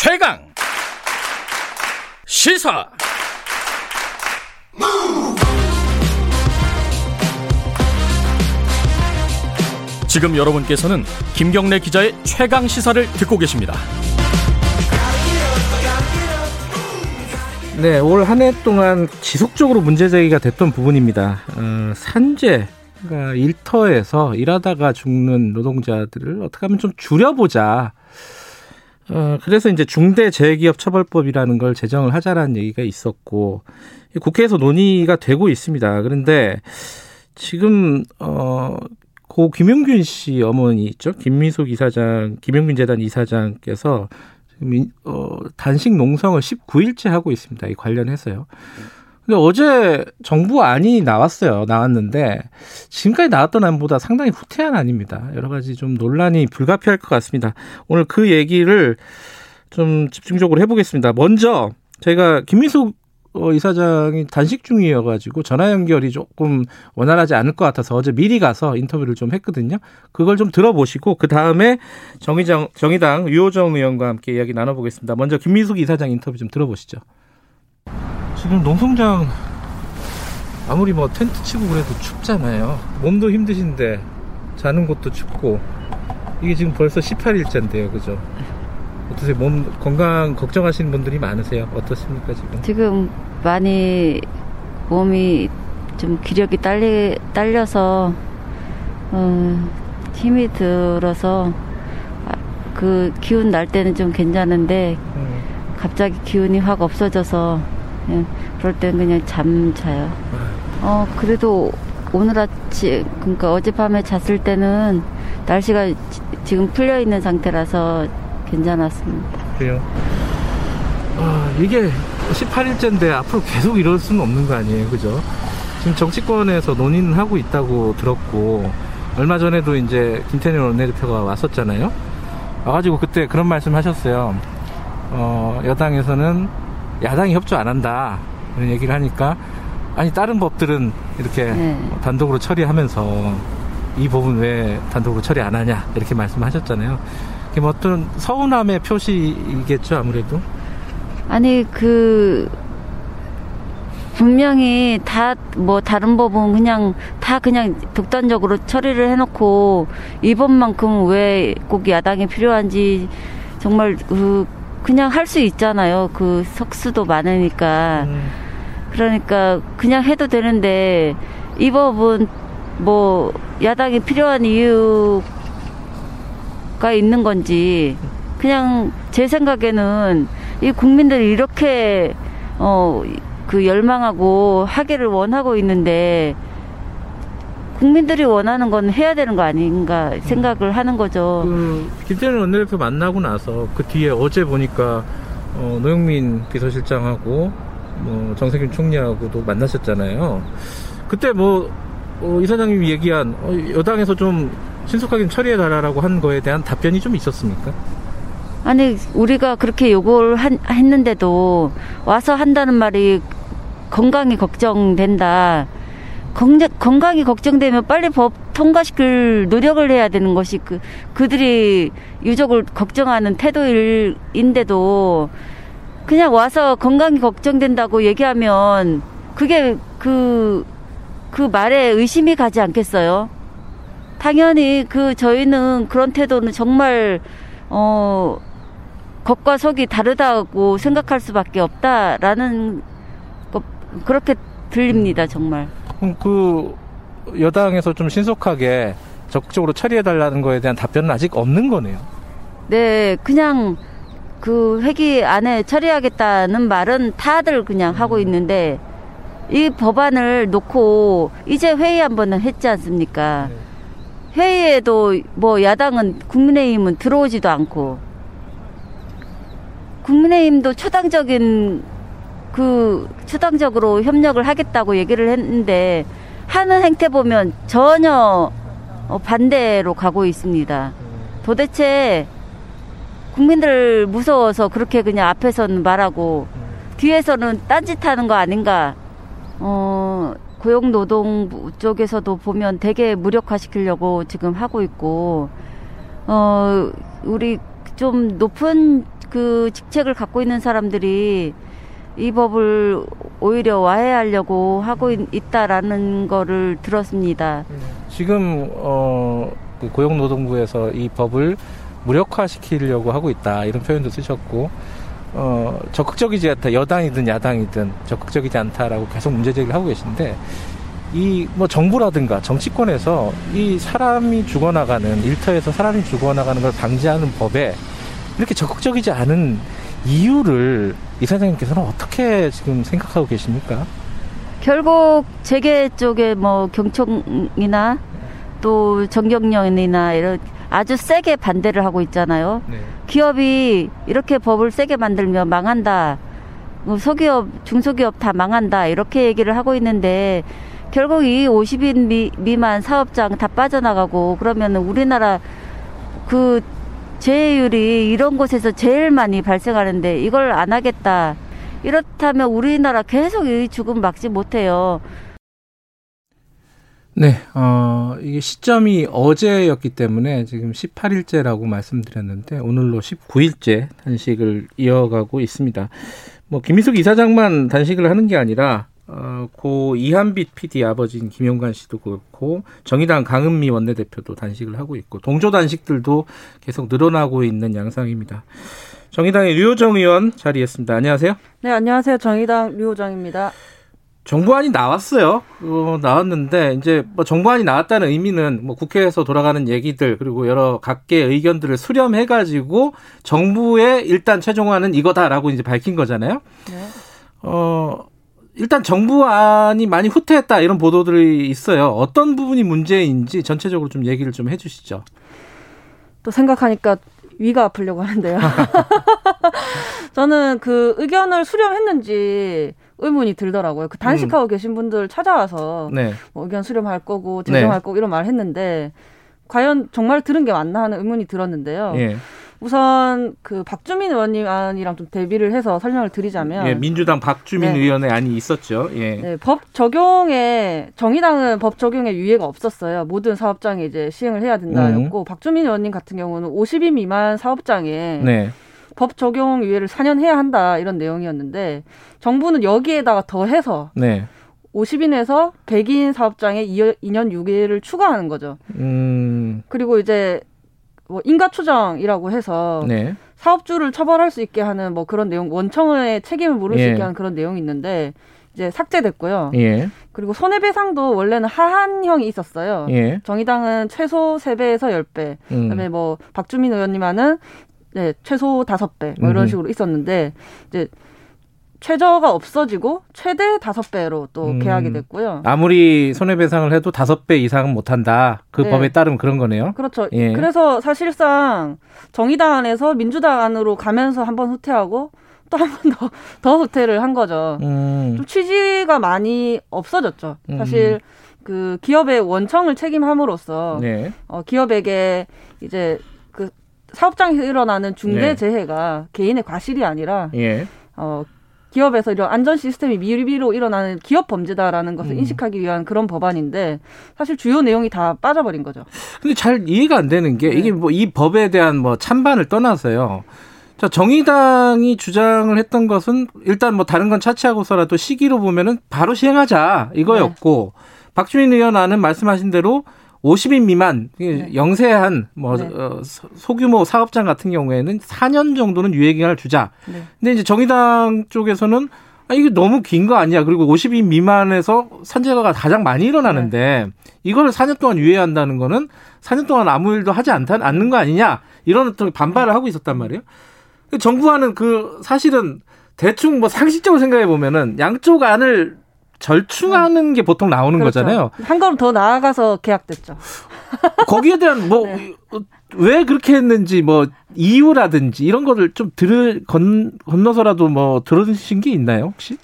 최강 시사 지금 여러분께서는 김경래 기자의 최강 시사를 듣고 계십니다. 네, 올 한 해 동안 지속적으로 문제 제기가 됐던 부분입니다. 어, 산재, 그러니까 일터에서 일하다가 죽는 노동자들을 어떻게 하면 좀 줄여보자. 어, 그래서 이제 중대재해기업처벌법이라는 걸 제정을 하자라는 얘기가 있었고 국회에서 논의가 되고 있습니다. 그런데 지금 어, 고 김용균 씨 어머니 있죠, 김미숙 이사장, 김용균 재단 이사장께서 지금 어, 단식 농성을 19일째 하고 있습니다. 이 관련해서요. 근데 어제 정부 안이 나왔어요. 나왔는데 지금까지 나왔던 안보다 상당히 후퇴한 안입니다. 여러 가지 좀 논란이 불가피할 것 같습니다. 오늘 그 얘기를 좀 집중적으로 해보겠습니다. 먼저 제가 김민숙 어, 이사장이 단식 중이어가지고 전화 연결이 조금 원활하지 않을 것 같아서 어제 미리 가서 인터뷰를 좀 했거든요. 그걸 좀 들어보시고 그 다음에 정의정 정의당 유호정 의원과 함께 이야기 나눠보겠습니다. 먼저 김민숙 이사장 인터뷰 좀 들어보시죠. 지금 농성장 아무리 뭐 텐트 치고 그래도 춥잖아요. 몸도 힘드신데 자는 곳도 춥고 이게 지금 벌써 18일째인데요, 그죠? 어떠세요? 몸 건강 걱정하시는 분들이 많으세요? 어떻습니까 지금? 지금 많이 몸이 좀 기력이 딸리, 딸려서 어, 힘이 들어서 아, 그 기운 날 때는 좀 괜찮은데 음. 갑자기 기운이 확 없어져서 그냥 그럴 땐 그냥 잠 자요. 어 그래도 오늘 아침 그러니까 어젯밤에 잤을 때는 날씨가 지금 풀려 있는 상태라서 괜찮았습니다. 그래요. 아, 이게 18일째인데 앞으로 계속 이럴 수는 없는 거 아니에요, 그죠? 지금 정치권에서 논의는 하고 있다고 들었고 얼마 전에도 이제 김태년 원내대표가 왔었잖아요. 와가지고 그때 그런 말씀 하셨어요. 어, 여당에서는 야당이 협조 안 한다 이런 얘기를 하니까 아니 다른 법들은 이렇게 네. 단독으로 처리하면서 이 법은 왜 단독으로 처리 안 하냐 이렇게 말씀하셨잖아요. 뭐 어떤 서운함의 표시이겠죠 아무래도. 아니 그 분명히 다 뭐 다른 법은 그냥 다 그냥 독단적으로 처리를 해놓고 이 법만큼 왜 꼭 야당이 필요한지 정말 그 그냥 할 수 있잖아요. 그 석수도 많으니까. 음. 그러니까 그냥 해도 되는데 이 법은 뭐 야당이 필요한 이유가 있는 건지 그냥 제 생각에는 이 국민들이 이렇게 어 그 열망하고 하기를 원하고 있는데 국민들이 원하는 건 해야 되는 거 아닌가 생각을 하는 거죠. 그 김태년 원내대표 만나고 나서 그 뒤에 어제 보니까 어, 노영민 비서실장하고 뭐 정세균 총리하고도 만나셨잖아요. 그때 뭐 어, 이사장님이 얘기한 어, 여당에서 좀 신속하게 처리해 달라고 한 거에 대한 답변이 좀 있었습니까? 아니 우리가 그렇게 요구를 한, 했는데도 와서 한다는 말이 건강이 걱정된다. 건강 이 걱정되면 빨리 법 통과시킬 노력을 해야 되는 것이 그 그들이 유족을 걱정하는 태도인데도 그냥 와서 건강이 걱정된다고 얘기하면 그게 그그 그 말에 의심이 가지 않겠어요? 당연히 그 저희는 그런 태도는 정말 어 겉과 속이 다르다고 생각할 수밖에 없다라는 거 그렇게 들립니다 정말. 그 여당에서 좀 신속하게 적극적으로 처리해달라는 거에 대한 답변은 아직 없는 거네요. 네, 그냥 그 회기 안에 처리하겠다는 말은 다들 그냥 하고 음. 있는데 이 법안을 놓고 이제 회의 한 번은 했지 않습니까? 네. 회의에도 뭐 야당은 국민의힘은 들어오지도 않고 국민의힘도 초당적인 그 추당적으로 협력을 하겠다고 얘기를 했는데 하는 행태 보면 전혀 어, 반대로 가고 있습니다. 도대체 국민들 무서워서 그렇게 그냥 앞에서는 말하고 뒤에서는 딴짓하는 거 아닌가? 어, 고용노동부 쪽에서도 보면 되게 무력화시키려고 지금 하고 있고, 어, 우리 좀 높은 그 직책을 갖고 있는 사람들이 이 법을 오히려 와해하려고 하고 있, 다라는 거를 들었습니다. 지금 어, 그 고용노동부에서 이 법을 무력화시키려고 하고 있다 이런 표현도 쓰셨고 어, 적극적이지 않다 여당이든 야당이든 적극적이지 않다라고 계속 문제 제기를 하고 계신데 이 뭐 정부라든가 정치권에서 이 사람이 죽어나가는 일터에서 사람이 죽어나가는 걸 방지하는 법에 이렇게 적극적이지 않은 이유를 이사장님께서는 어떻게 지금 생각하고 계십니까? 결국 재계 쪽에 뭐 경총이나 또 정경련이나 이런 아주 세게 반대를 하고 있잖아요. 네. 기업이 이렇게 법을 세게 만들면 망한다. 뭐 소기업, 중소기업 다 망한다. 이렇게 얘기를 하고 있는데 결국 이 50인 미, 미만 사업장 다 빠져나가고 그러면 우리나라 그 재해율이 이런 곳에서 제일 많이 발생하는데 이걸 안 하겠다. 이렇다면 우리나라 계속 이 죽음 막지 못해요. 네, 어, 이게 시점이 어제였기 때문에 지금 18일째라고 말씀드렸는데 오늘로 19일째 단식을 이어가고 있습니다. 뭐 김희숙 이사장만 단식을 하는 게 아니라 어, 고 이한빛 PD 아버지인 김용관 씨도 그렇고 정의당 강은미 원내대표도 단식을 하고 있고 동조 단식들도 계속 늘어나고 있는 양상입니다. 정의당의 류호정 의원 자리했습니다. 안녕하세요. 네, 안녕하세요. 정의당 류호정입니다. 정부안이 나왔어요. 어, 나왔는데 이제 뭐 정부안이 나왔다는 의미는 뭐 국회에서 돌아가는 얘기들 그리고 여러 각계 의견들을 수렴해 가지고 정부의 일단 최종안은 이거다라고 이제 밝힌 거잖아요. 네. 어 일단 정부안이 많이 후퇴했다 이런 보도들이 있어요. 어떤 부분이 문제인지 전체적으로 좀 얘기를 좀 해주시죠. 또 생각하니까 위가 아프려고 하는데요. 저는 그 의견을 수렴했는지 의문이 들더라고요. 그 단식하고 음. 계신 분들 찾아와서 네. 뭐 의견 수렴할 거고 제정할 네. 거고 이런 말 했는데 과연 정말 들은 게 맞나 하는 의문이 들었는데요. 예. 우선 그 박주민 의원님 안이랑 좀 대비를 해서 설명을 드리자면 예, 민주당 박주민 네. 의원의 안이 있었죠. 예. 네, 법 적용에 정의당은 법 적용에 유예가 없었어요. 모든 사업장에 이제 시행을 해야 된다였고 음. 박주민 의원님 같은 경우는 50인 미만 사업장에 네. 법 적용 유예를 4년 해야 한다 이런 내용이었는데 정부는 여기에다가 더해서 네. 50인에서 100인 사업장에 2년 유예를 추가하는 거죠. 음. 그리고 이제 뭐 인가 추정이라고 해서 네. 사업주를 처벌할 수 있게 하는 뭐 그런 내용 원청의 책임을 물을 예. 수 있게 하는 그런 내용이 있는데 이제 삭제됐고요. 예. 그리고 손해배상도 원래는 하한형이 있었어요. 예. 정의당은 최소 3배에서 10배. 음. 그다음에 뭐 박주민 의원님 하는 네, 최소 5배 뭐 이런 식으로 있었는데 이제 최저가 없어지고 최대 다섯 배로 또 음, 계약이 됐고요. 아무리 손해배상을 해도 다섯 배 이상은 못한다. 그 네. 법에 따르면 그런 거네요. 그렇죠. 예. 그래서 사실상 정의당 안에서 민주당 안으로 가면서 한번 후퇴하고 또 한 번 더 더 후퇴를 한 거죠. 음. 좀 취지가 많이 없어졌죠. 음. 사실 음. 그 기업의 원청을 책임함으로써 네. 어, 기업에게 이제 그 사업장에서 일어나는 중대 네. 재해가 개인의 과실이 아니라 예. 어, 기업에서 이런 안전 시스템이 미비로 일어나는 기업 범죄다라는 것을 음. 인식하기 위한 그런 법안인데 사실 주요 내용이 다 빠져버린 거죠. 근데 잘 이해가 안 되는 게 네. 이게 뭐 이 법에 대한 뭐 찬반을 떠나서요. 자, 정의당이 주장을 했던 것은 일단 뭐 다른 건 차치하고서라도 시기로 보면은 바로 시행하자 이거였고 네. 박주민 의원 안은 말씀하신 대로 50인 미만 네. 영세한 뭐 네. 어, 소규모 사업장 같은 경우에는 4년 정도는 유예 기간을 주자. 네. 근데 이제 정의당 쪽에서는 아 이게 너무 긴 거 아니야. 그리고 50인 미만에서 산재가 가장 많이 일어나는데 네. 이거를 4년 동안 유예한다는 거는 4년 동안 아무 일도 하지 않다 않는 거 아니냐. 이런 어떤 반발을 하고 있었단 말이에요. 정부와는 그 사실은 대충 뭐 상식적으로 생각해 보면은 양쪽 안을 절충하는 게 보통 나오는 그렇죠. 거잖아요. 한 걸음 더 나아가서 계약됐죠. 거기에 대한 뭐왜 네. 그렇게 했는지 뭐 이유라든지 이런 거를 좀 들을 건, 건너서라도 뭐 들어주신 게 있나요 혹시?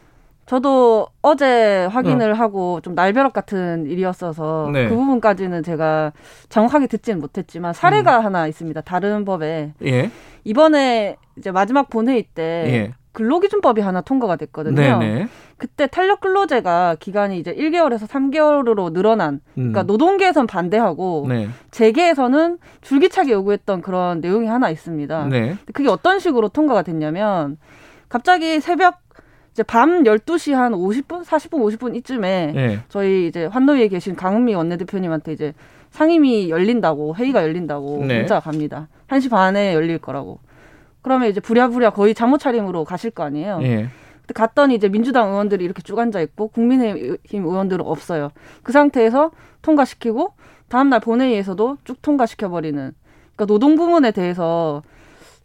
저도 어제 확인을 어. 하고 좀 날벼락 같은 일이었어서 네. 그 부분까지는 제가 정확하게 듣지는 못했지만 사례가 음. 하나 있습니다. 다른 법에 예. 이번에 이제 마지막 본회의 때 예. 근로기준법이 하나 통과가 됐거든요. 네네. 그때 탄력 근로제가 기간이 이제 1개월에서 3개월로 늘어난 그러니까 음. 노동계에선 반대하고 네. 재계에서는 줄기차게 요구했던 그런 내용이 하나 있습니다. 네. 그게 어떤 식으로 통과가 됐냐면 갑자기 새벽 이제 밤 12시 한 50분, 40분, 50분 이쯤에 네. 저희 이제 환노위에 계신 강은미 원내대표님한테 이제 상임위 열린다고 회의가 열린다고 네. 문자가 갑니다. 1시 반에 열릴 거라고. 그러면 이제 부랴부랴 거의 잠옷 차림으로 가실 거 아니에요. 예. 근데 갔더니 이제 민주당 의원들이 이렇게 쭉 앉아 있고 국민의힘 의원들은 없어요. 그 상태에서 통과시키고 다음날 본회의에서도 쭉 통과시켜 버리는. 그러니까 노동 부문에 대해서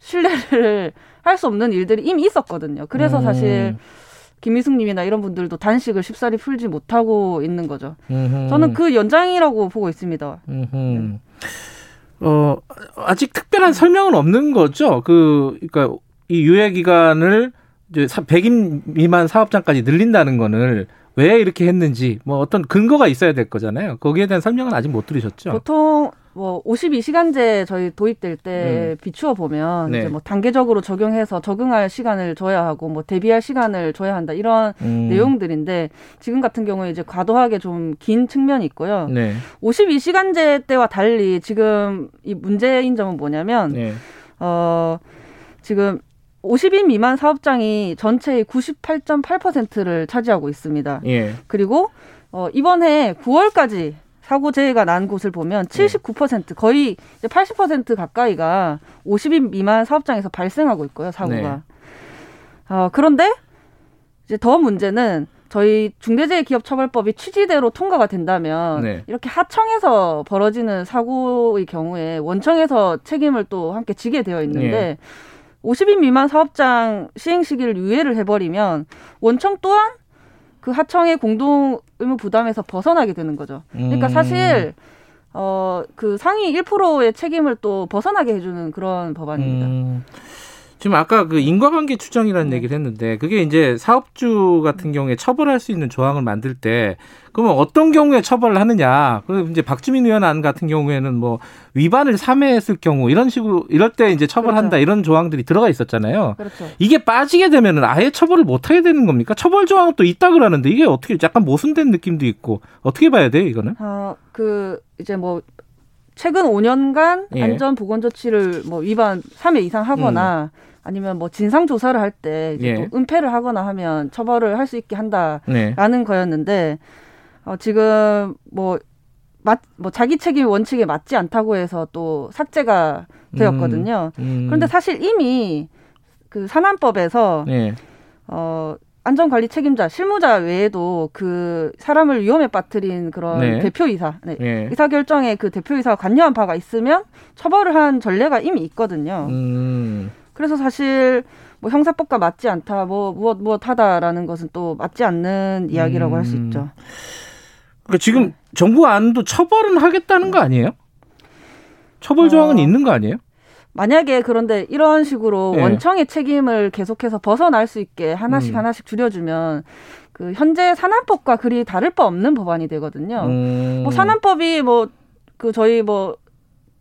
신뢰를 할 수 없는 일들이 이미 있었거든요. 그래서 음. 사실 김희숙님이나 이런 분들도 단식을 쉽사리 풀지 못하고 있는 거죠. 음흠. 저는 그 연장이라고 보고 있습니다. 네. 어, 아직 특별한 설명은 없는 거죠. 그, 그러니까 이 유예 기간을 이제 100인 미만 사업장까지 늘린다는 거는 왜 이렇게 했는지 뭐 어떤 근거가 있어야 될 거잖아요. 거기에 대한 설명은 아직 못 들으셨죠? 보통 뭐 52시간제 저희 도입될 때 음. 비추어 보면 네. 이제 뭐 단계적으로 적용해서 적응할 시간을 줘야 하고 뭐 대비할 시간을 줘야 한다 이런 음. 내용들인데 지금 같은 경우에 이제 과도하게 좀 긴 측면이 있고요. 네. 52시간제 때와 달리 지금 이 문제인 점은 뭐냐면 네. 어 지금 50인 미만 사업장이 전체의 98.8%를 차지하고 있습니다. 예. 그리고 어 이번 해 9월까지 사고 재해가 난 곳을 보면 79% 거의 이제 80% 가까이가 50인 미만 사업장에서 발생하고 있고요, 사고가. 네. 어, 그런데 이제 더 문제는 저희 중대재해기업처벌법이 취지대로 통과가 된다면 네. 이렇게 하청에서 벌어지는 사고의 경우에 원청에서 책임을 또 함께 지게 되어 있는데 네. 50인 미만 사업장 시행 시기를 유예를 해버리면 원청 또한 그 하청의 공동 의무 부담에서 벗어나게 되는 거죠. 그러니까 음. 사실 어 그 상위 1%의 책임을 또 벗어나게 해주는 그런 법안입니다. 음. 지금 아까 그 인과관계 추정이라는 네. 얘기를 했는데 그게 이제 사업주 같은 경우에 처벌할 수 있는 조항을 만들 때 그러면 어떤 경우에 처벌을 하느냐? 그 이제 박주민 의원 안 같은 경우에는 뭐 위반을 삼해했을 경우 이런 식으로 이럴 때 이제 처벌한다 그렇죠. 이런 조항들이 들어가 있었잖아요. 그렇죠. 이게 빠지게 되면은 아예 처벌을 못 하게 되는 겁니까? 처벌 조항은 또 있다 그러는데 이게 어떻게 약간 모순된 느낌도 있고 어떻게 봐야 돼요, 이거는? 어 그 이제 뭐 최근 5년간 예. 안전 보건 조치를 뭐 위반 3회 이상 하거나 음. 아니면 뭐 진상 조사를 할 때 예. 또 은폐를 하거나 하면 처벌을 할 수 있게 한다라는 네. 거였는데 어 지금 뭐 맞, 뭐 자기 책임 원칙에 맞지 않다고 해서 또 삭제가 되었거든요. 음, 음. 그런데 사실 이미 그 산안법에서 네. 어 안전관리 책임자, 실무자 외에도 그 사람을 위험에 빠뜨린 그런 네. 대표이사, 네. 네. 이사 결정에 그 대표이사가 관여한 바가 있으면 처벌을 한 전례가 이미 있거든요. 음. 그래서 사실 뭐 형사법과 맞지 않다, 뭐 무엇 무엇 하다라는 것은 또 맞지 않는 이야기라고 음. 할수 있죠. 그러니까 지금 네. 정부 안도 처벌은 하겠다는 거 아니에요? 처벌 조항은 어. 있는 거 아니에요? 만약에 그런데 이런 식으로 네. 원청의 책임을 계속해서 벗어날 수 있게 하나씩 음. 하나씩 줄여주면 그 현재 산안법과 그리 다를 바 없는 법안이 되거든요. 음. 뭐 산안법이 뭐 그 저희 뭐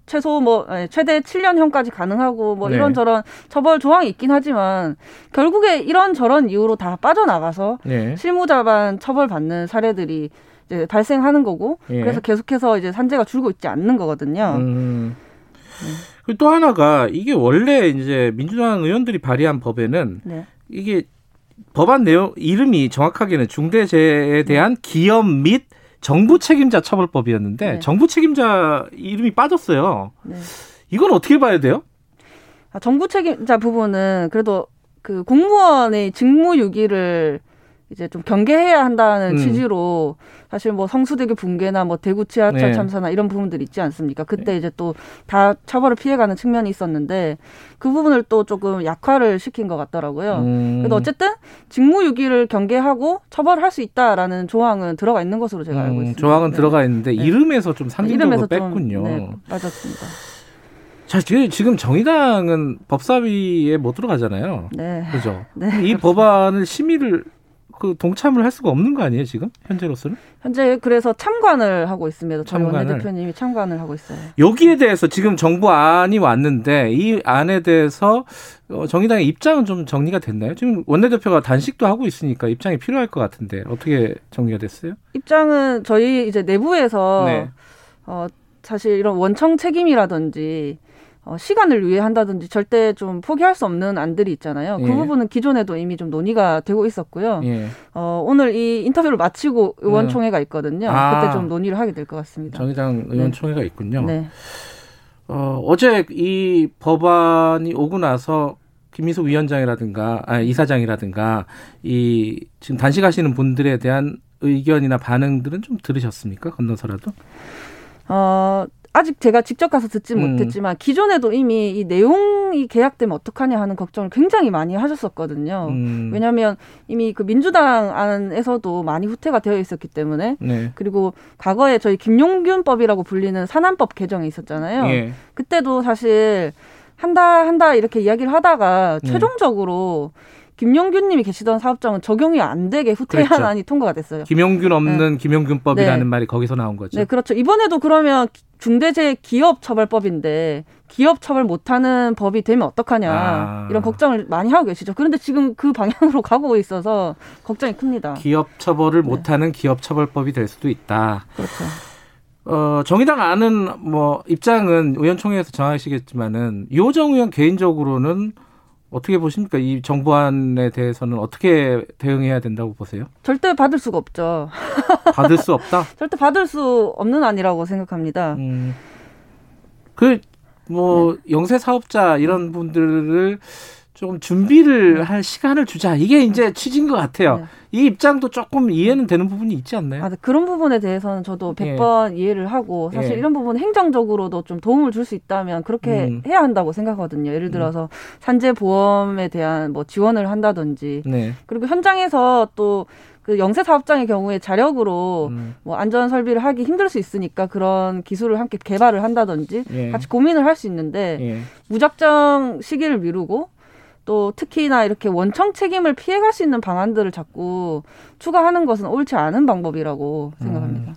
최소 뭐 최대 7년형까지 가능하고 뭐 네. 이런저런 처벌 조항이 있긴 하지만 결국에 이런저런 이유로 다 빠져나가서 네. 실무자반 처벌받는 사례들이 이제 발생하는 거고 예. 그래서 계속해서 이제 산재가 줄고 있지 않는 거거든요. 음. 네. 또 하나가 이게 원래 이제 민주당 의원들이 발의한 법에는 네. 이게 법안 내용 이름이 정확하게는 중대재해에 대한 네. 기업 및 정부 책임자 처벌법이었는데 네. 정부 책임자 이름이 빠졌어요. 네. 이건 어떻게 봐야 돼요? 아, 정부 책임자 부분은 그래도 그 공무원의 직무유기를 이제 좀 경계해야 한다는 음. 취지로 사실 뭐 성수대교 붕괴나 뭐 대구 지하철 네. 참사나 이런 부분들 있지 않습니까? 그때 네. 이제 또 다 처벌을 피해가는 측면이 있었는데 그 부분을 또 조금 약화를 시킨 것 같더라고요. 음. 그래도 어쨌든 직무유기를 경계하고 처벌할 수 있다라는 조항은 들어가 있는 것으로 제가 알고 음, 있습니다. 조항은 네. 들어가 있는데 네. 이름에서 좀 상징적으로 뺐군요. 네, 맞았습니다. 자, 지금 정의당은 법사위에 못 들어가잖아요. 네. 그죠? 네. 이 법안을 심의를 그 동참을 할 수가 없는 거 아니에요 지금 현재로서는? 현재 그래서 참관을 하고 있습니다. 저희 원내대표님이 참관을 하고 있어요. 여기에 대해서 지금 정부 안이 왔는데 이 안에 대해서 어, 정의당의 입장은 좀 정리가 됐나요? 지금 원내대표가 단식도 하고 있으니까 입장이 필요할 것 같은데 어떻게 정리가 됐어요? 입장은 저희 이제 내부에서 네. 어, 사실 이런 원청 책임이라든지 어, 시간을 위해 한다든지 절대 좀 포기할 수 없는 안들이 있잖아요. 그 예. 부분은 기존에도 이미 좀 논의가 되고 있었고요. 예. 어, 오늘 이 인터뷰를 마치고 의원총회가 있거든요. 아, 그때 좀 논의를 하게 될 것 같습니다. 정의당 네. 의원총회가 네. 있군요. 네. 어, 어제 이 법안이 오고 나서 김미숙 위원장이라든가 아, 이사장이라든가 이 지금 단식하시는 분들에 대한 의견이나 반응들은 좀 들으셨습니까? 건너서라도? 어, 아직 제가 직접 가서 듣지 음. 못했지만 기존에도 이미 이 내용이 계약되면 어떡하냐 하는 걱정을 굉장히 많이 하셨었거든요. 음. 왜냐하면 이미 그 민주당 안에서도 많이 후퇴가 되어 있었기 때문에 네. 그리고 과거에 저희 김용균법이라고 불리는 산안법 개정이 있었잖아요. 예. 그때도 사실 한다 한다 이렇게 이야기를 하다가 네. 최종적으로 김용균님이 계시던 사업장은 적용이 안 되게 후퇴안이 그렇죠. 통과가 됐어요. 김용균 없는 네. 김용균법이라는 네. 말이 거기서 나온 거죠. 네, 그렇죠. 이번에도 그러면 중대재해 기업처벌법인데 기업 처벌 못하는 법이 되면 어떡하냐 아. 이런 걱정을 많이 하고 계시죠. 그런데 지금 그 방향으로 가고 있어서 걱정이 큽니다. 기업 처벌을 네. 못하는 기업 처벌법이 될 수도 있다. 그렇죠. 어, 정의당 아는 뭐 입장은 의원총회에서 정하시겠지만은 이호정 의원 개인적으로는 어떻게 보십니까? 이 정부안에 대해서는 어떻게 대응해야 된다고 보세요? 절대 받을 수가 없죠. 받을 수 없다? 절대 받을 수 없는 안이라고 생각합니다. 음, 그, 뭐, 네. 영세 사업자 이런 분들을 조금 준비를 네. 할 시간을 주자. 이게 이제 취지인 것 같아요. 네. 이 입장도 조금 이해는 되는 부분이 있지 않나요? 아, 네. 그런 부분에 대해서는 저도 100번 예. 이해를 하고 사실 예. 이런 부분 행정적으로도 좀 도움을 줄 수 있다면 그렇게 음. 해야 한다고 생각하거든요. 예를 들어서 음. 산재 보험에 대한 뭐 지원을 한다든지 네. 그리고 현장에서 또그 영세 사업장의 경우에 자력으로 음. 뭐 안전 설비를 하기 힘들 수 있으니까 그런 기술을 함께 개발을 한다든지 예. 같이 고민을 할 수 있는데 예. 무작정 시기를 미루고 또 특히나 이렇게 원청 책임을 피해갈 수 있는 방안들을 자꾸 추가하는 것은 옳지 않은 방법이라고 생각합니다. 음,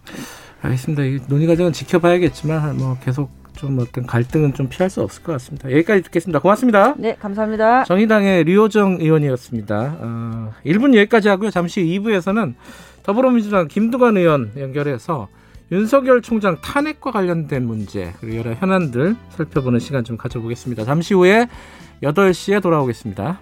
알겠습니다. 이 논의 과정은 지켜봐야겠지만 뭐 계속 좀 어떤 갈등은 좀 피할 수 없을 것 같습니다. 여기까지 듣겠습니다. 고맙습니다. 네, 감사합니다. 정의당의 류호정 의원이었습니다. 어, 1분 여기까지 하고요. 잠시 2부에서는 더불어민주당 김두관 의원 연결해서 윤석열 총장 탄핵과 관련된 문제 그리고 여러 현안들 살펴보는 시간 좀 가져보겠습니다. 잠시 후에 8시에 돌아오겠습니다.